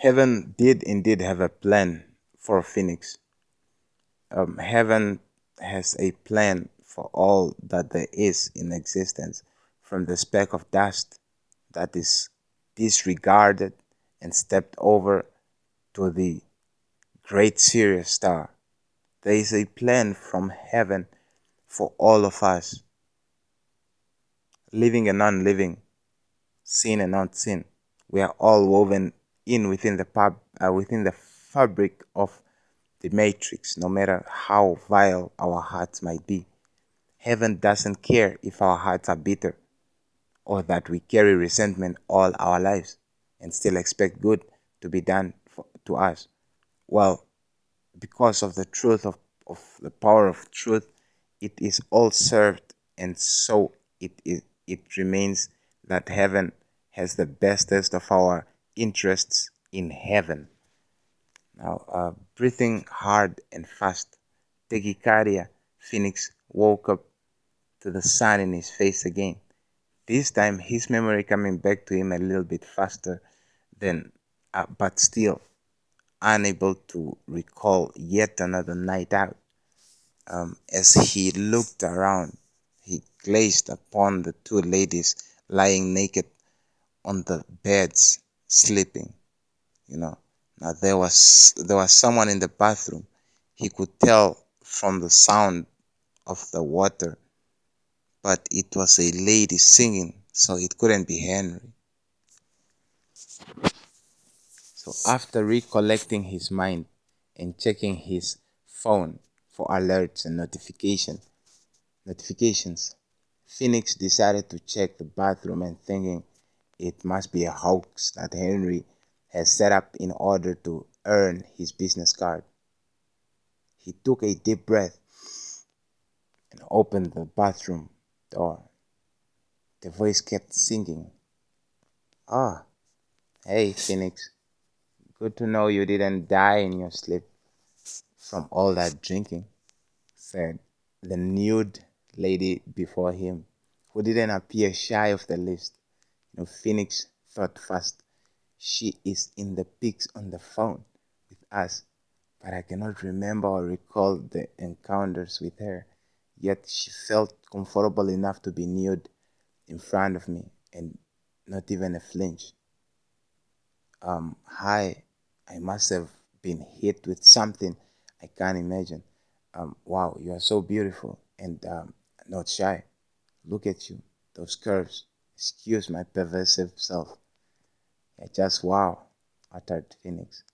Heaven did indeed have a plan for Phoenix. Um, heaven has a plan for all that there is in existence, from the speck of dust that is disregarded and stepped over to the great Sirius star. There is a plan from heaven for all of us, living and non-living, seen and unseen. We are all woven in within the pub, uh, within the fabric of the matrix, no matter how vile our hearts might be. Heaven doesn't care if our hearts are bitter or that we carry resentment all our lives and still expect good to be done for, to us. Well, because of the truth of, of the power of truth, it is all served, and so it is, it remains that heaven has the bestest of our interests in heaven. Now, uh, breathing hard and fast, tachycardia, Phoenix woke up to the sun in his face again. This time, his memory coming back to him a little bit faster than, uh, but still unable to recall yet another night out. Um, as he looked around, he gazed upon the two ladies lying naked on the beds, sleeping. You know, now there was there was someone in the bathroom. He could tell from the sound of the water, but it was a lady singing, so it couldn't be Henry. So after recollecting his mind and checking his phone for alerts and notification notifications, Phoenix decided to check the bathroom and thinking it must be a hoax that Henry has set up in order to earn his business card. He took a deep breath and opened the bathroom door. The voice kept singing. Ah, hey, Phoenix. Good to know you didn't die in your sleep from all that drinking, said the nude lady before him, who didn't appear shy of the list. Phoenix thought fast. She is in the pics on the phone with us, but I cannot remember or recall the encounters with her. Yet she felt comfortable enough to be nude in front of me and not even a flinch. Um, hi, I must have been hit with something I can't imagine. Um, wow, you are so beautiful and um, not shy. Look at you, those curves. Excuse my pervasive self. Yeah, just wow, uttered Phoenix.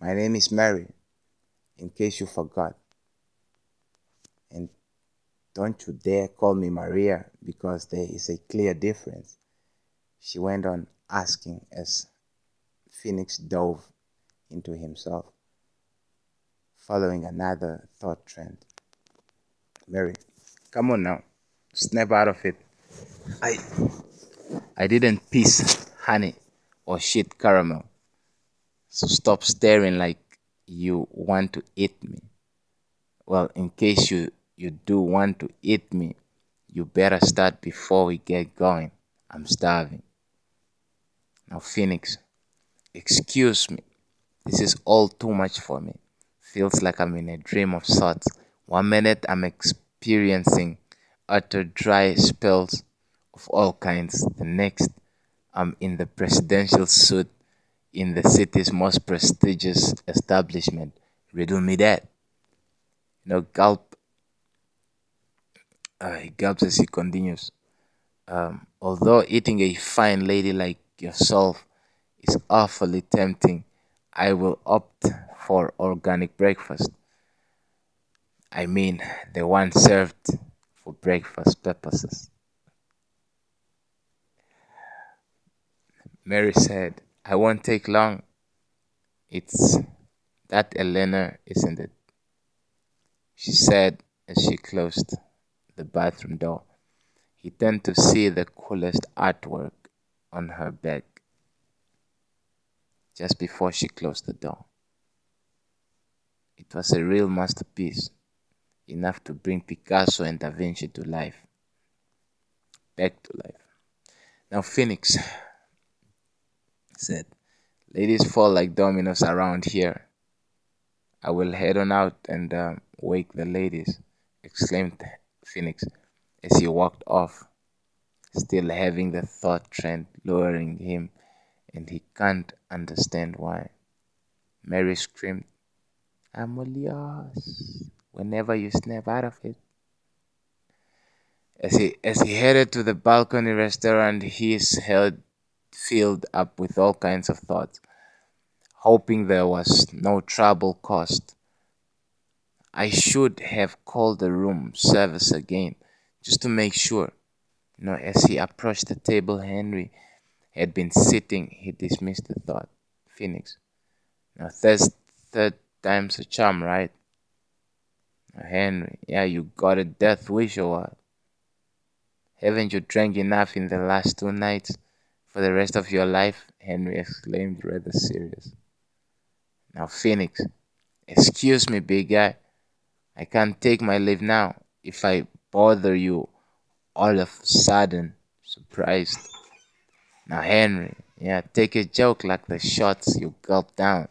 My name is Mary, in case you forgot. And don't you dare call me Maria because there is a clear difference. She went on asking as Phoenix dove into himself, following another thought trend. Mary, come on now, snap out of it. I, I didn't piss honey or shit caramel, so stop staring like you want to eat me. Well, in case you you do want to eat me, you better start before we get going. I'm starving. Now, Phoenix, excuse me. This is all too much for me. Feels like I'm in a dream of sorts. One minute I'm experiencing utter dry spells of all kinds. The next I'm in the presidential suite in the city's most prestigious establishment. Riddle me that. You know, gulp. Uh, he gulps as he continues. Um, although eating a fine lady like yourself is awfully tempting, I will opt for organic breakfast. I mean, the one served for breakfast purposes. Mary said, I won't take long. It's that Elena, isn't it? She said as she closed the bathroom door. He turned to see the coolest artwork on her bed just before she closed the door. It was a real masterpiece, enough to bring Picasso and Da Vinci to life. Back to life. Now, Phoenix said, Ladies fall like dominoes around here. I will head on out and uh, wake the ladies, exclaimed Phoenix as he walked off, still having the thought trend luring him, and he can't understand why. Mary screamed, I'm all yours whenever you snap out of it. As he, as he headed to the balcony restaurant, his head filled up with all kinds of thoughts, hoping there was no trouble caused. I should have called the room service again, just to make sure. You know, as he approached the table Henry had been sitting, he dismissed the thought. Phoenix. Now, third, third time's a charm, right? Now, Henry, yeah, you got a death wish or what? Haven't you drank enough in the last two nights for the rest of your life? Henry exclaimed, rather serious. Now, Phoenix, excuse me, big guy. I can't take my leave now if I bother you all of a sudden. Surprised. Now, Henry, yeah, take a joke like the shots you gulp down,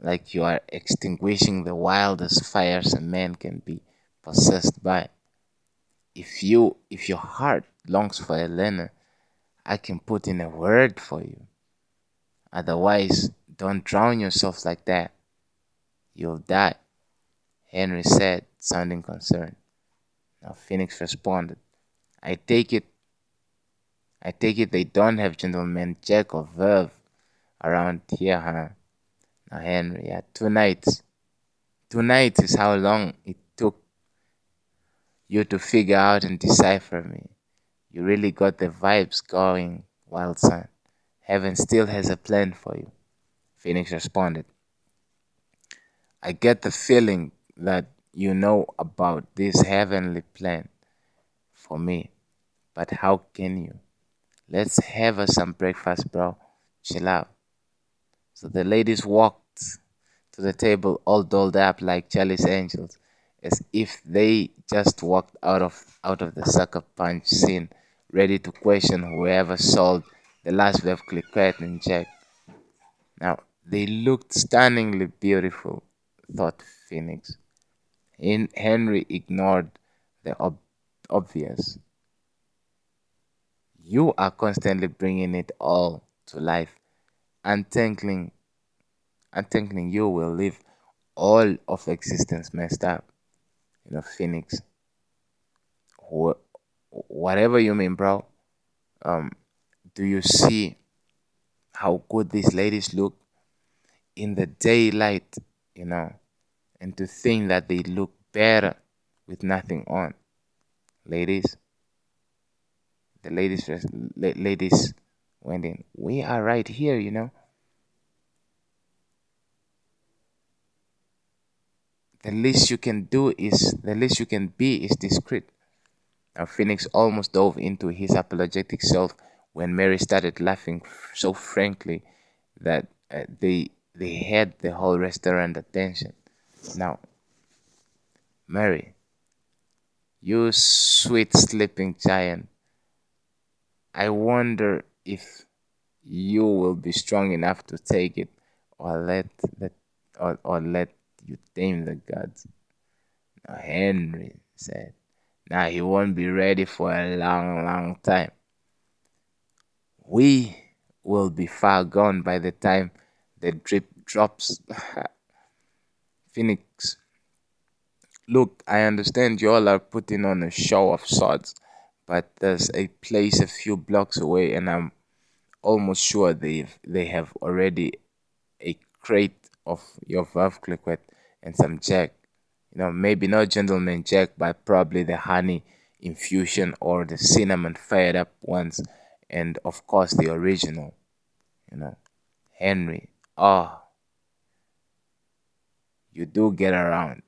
like you are extinguishing the wildest fires a man can be possessed by. If you, if your heart longs for Elena, I can put in a word for you. Otherwise, don't drown yourself like that. You'll die. Henry said, sounding concerned. Now Phoenix responded, I take it I take it they don't have gentlemen Jack or Veuve around here, huh? Now Henry, yeah, two nights. Two nights is how long it took you to figure out and decipher me. You really got the vibes going, wild son. Heaven still has a plan for you. Phoenix responded. I get the feeling that you know about this heavenly plan for me. But how can you? Let's have us some breakfast, bro. Chill out. So the ladies walked to the table all dolled up like jealous angels, as if they just walked out of out of the sucker punch scene, ready to question whoever sold the last Veuve Clicquot and Jack. Now they looked stunningly beautiful, thought Phoenix. In Henry ignored the ob- obvious. You are constantly bringing it all to life. Untangling, untangling you will leave all of existence messed up. You know, Phoenix. Wh- whatever you mean, bro. Um, do you see how good these ladies look in the daylight? You know, and to think that they look better with nothing on. Ladies, the ladies, ladies went in. We are right here, you know. The least you can do is, the least you can be is discreet. Now, Phoenix almost dove into his apologetic self when Mary started laughing so frankly that uh, they they had the whole restaurant attention. Now, Mary, you sweet sleeping giant, I wonder if you will be strong enough to take it or let the, or, or let you tame the gods. Now Henry said, Now he won't be ready for a long, long time. We will be far gone by the time the drip drops. Phoenix. Look, I understand you all are putting on a show of sorts, but there's a place a few blocks away, and I'm almost sure they they have already a crate of your Veuve Clicquot and some Jack. You know, maybe not gentleman Jack, but probably the honey infusion or the cinnamon fired up ones, and of course the original. You know, Henry. Oh, you do get around.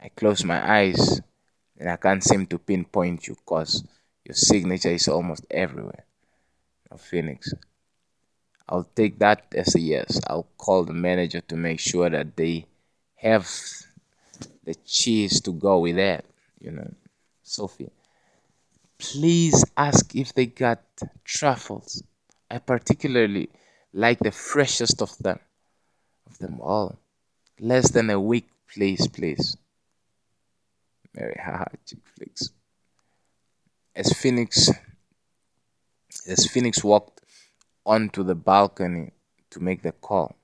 I close my eyes and I can't seem to pinpoint you because your signature is almost everywhere. Now, Phoenix, I'll take that as a yes. I'll call the manager to make sure that they have the cheese to go with that. You know, Sophie, please ask if they got truffles. I particularly like the freshest of them, of them all. Less than a week, please, please. Mary, haha, chick flicks. As Phoenix, as Phoenix walked onto the balcony to make the call,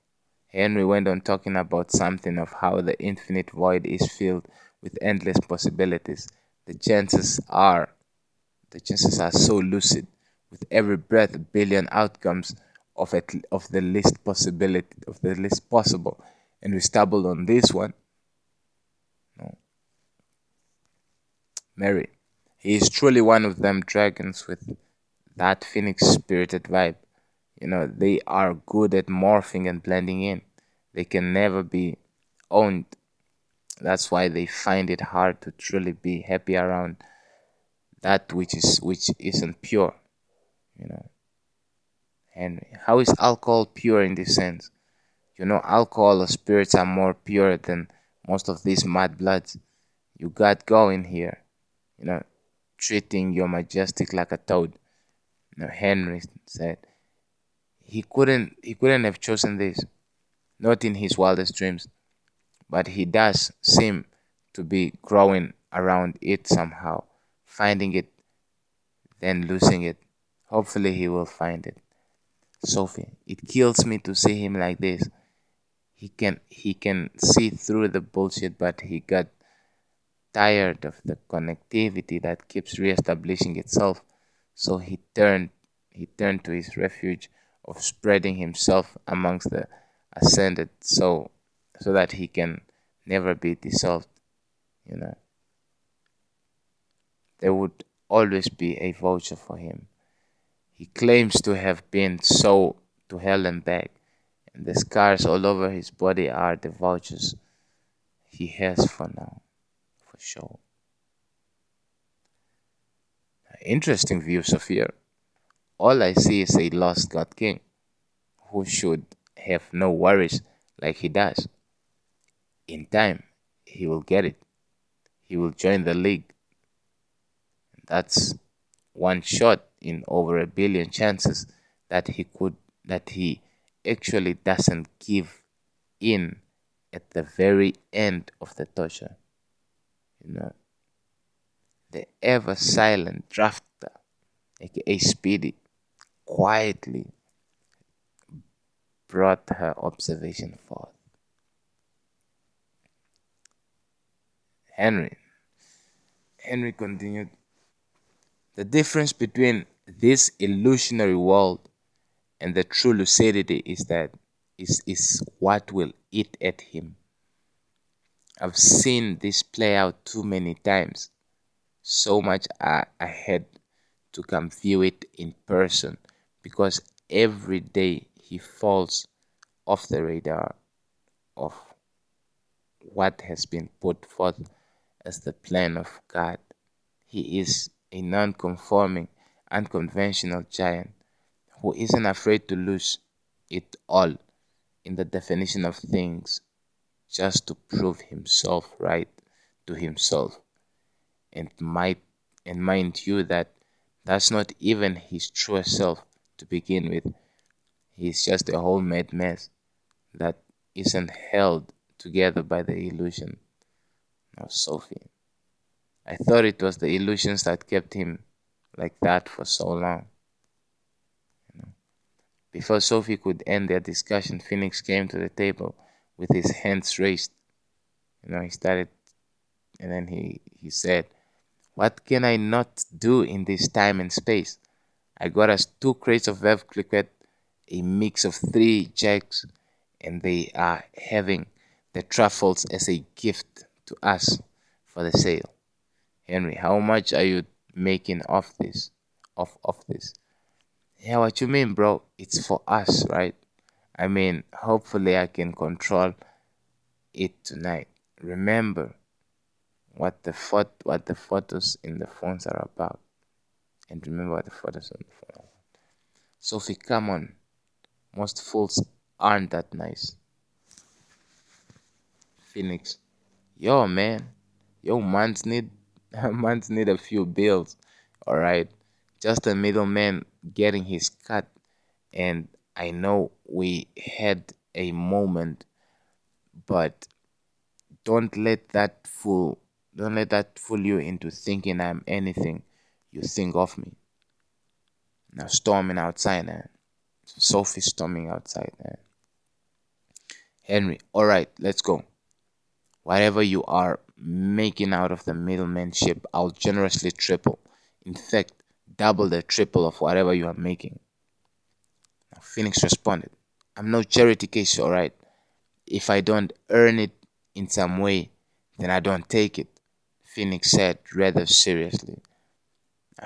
Henry went on talking about something of how the infinite void is filled with endless possibilities. The chances are, the chances are so lucid. With every breath, a billion outcomes of it, of the least possibility of the least possible, and we stumbled on this one. No, Mary, he is truly one of them dragons with that phoenix spirited vibe. You know, they are good at morphing and blending in. They can never be owned. That's why they find it hard to truly be happy around that which is which isn't pure. You know. Henry, how is alcohol pure in this sense? You know, alcohol or spirits are more pure than most of these mad bloods you got going here you know, treating your majestic like a toad. You know, Henry said he couldn't he couldn't have chosen this, not in his wildest dreams, but he does seem to be growing around it somehow, finding it, then losing it. Hopefully he will find it. Sophie, it kills me to see him like this. He can he can see through the bullshit, but he got tired of the connectivity that keeps re-establishing itself, so he turned he turned to his refuge of spreading himself amongst the ascended so so that he can never be dissolved, you know. There would always be a vulture for him. He claims to have been so to hell and back, and the scars all over his body are the vultures he has for now for sure Interesting view, Sophia. All I see is a lost God King who should have no worries like he does. In time, he will get it. He will join the league. That's one shot in over a billion chances that he could that he actually doesn't give in at the very end of the torture you know, the ever silent drafter, aka a Speedy, quietly brought her observation forth. Henry. Henry continued, The difference between this illusionary world and the true lucidity is that is, is what will eat at him. I've seen this play out too many times. So much I, I had to come view it in person because every day he falls off the radar of what has been put forth as the plan of God. He is a non conforming, unconventional giant who isn't afraid to lose it all in the definition of things just to prove himself right to himself. And might and mind you that that's not even his true self to begin with. He's just a whole mad mess that isn't held together by the illusion of Sophie. I thought it was the illusions that kept him like that for so long. Before Sophie could end their discussion, Phoenix came to the table with his hands raised. You know, he started, and then he, he said, What can I not do in this time and space? I got us two crates of Veuve Clicquot, a mix of three jacks, and they are having the truffles as a gift to us for the sale. Henry, how much are you making off this? Off of this? Yeah, what you mean, bro? It's for us, right? I mean, hopefully I can control it tonight. Remember what the phot- what the photos in the phones are about. And remember what the the phone. Sophie, come on. Most fools aren't that nice. Phoenix. Yo man. Yo mans need mans need a few bills. Alright. Just a middleman getting his cut and I know we had a moment, but don't let that fool don't let that fool you into thinking I'm anything you think of me. Now storming outside, man. Sophie storming outside, man. Henry, all right, let's go. Whatever you are making out of the middlemanship, I'll generously triple. In fact, double the triple of whatever you are making. Now, Phoenix responded, I'm no charity case, all right. If I don't earn it in some way, then I don't take it, Phoenix said rather seriously.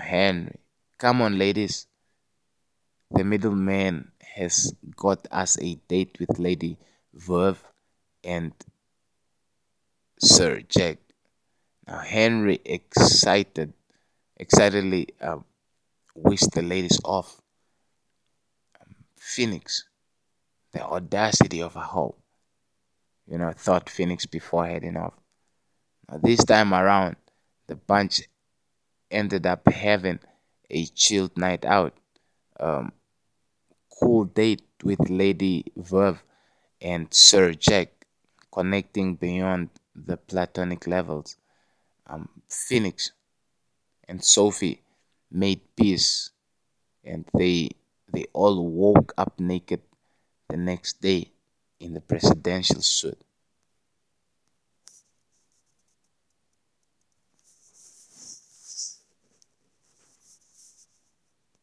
Henry, come on, ladies. The middleman has got us a date with Lady Veuve and Sir Jack. Now, Henry excited, excitedly uh, wished the ladies off. Phoenix, the audacity of a hoe, you know, thought Phoenix before heading off. Now, this time around, the bunch ended up having a chilled night out. Um, cool date with Lady Veuve and Sir Jack, connecting beyond the platonic levels. Um, Phoenix and Sophie made peace, and they they all woke up naked the next day in the presidential suite.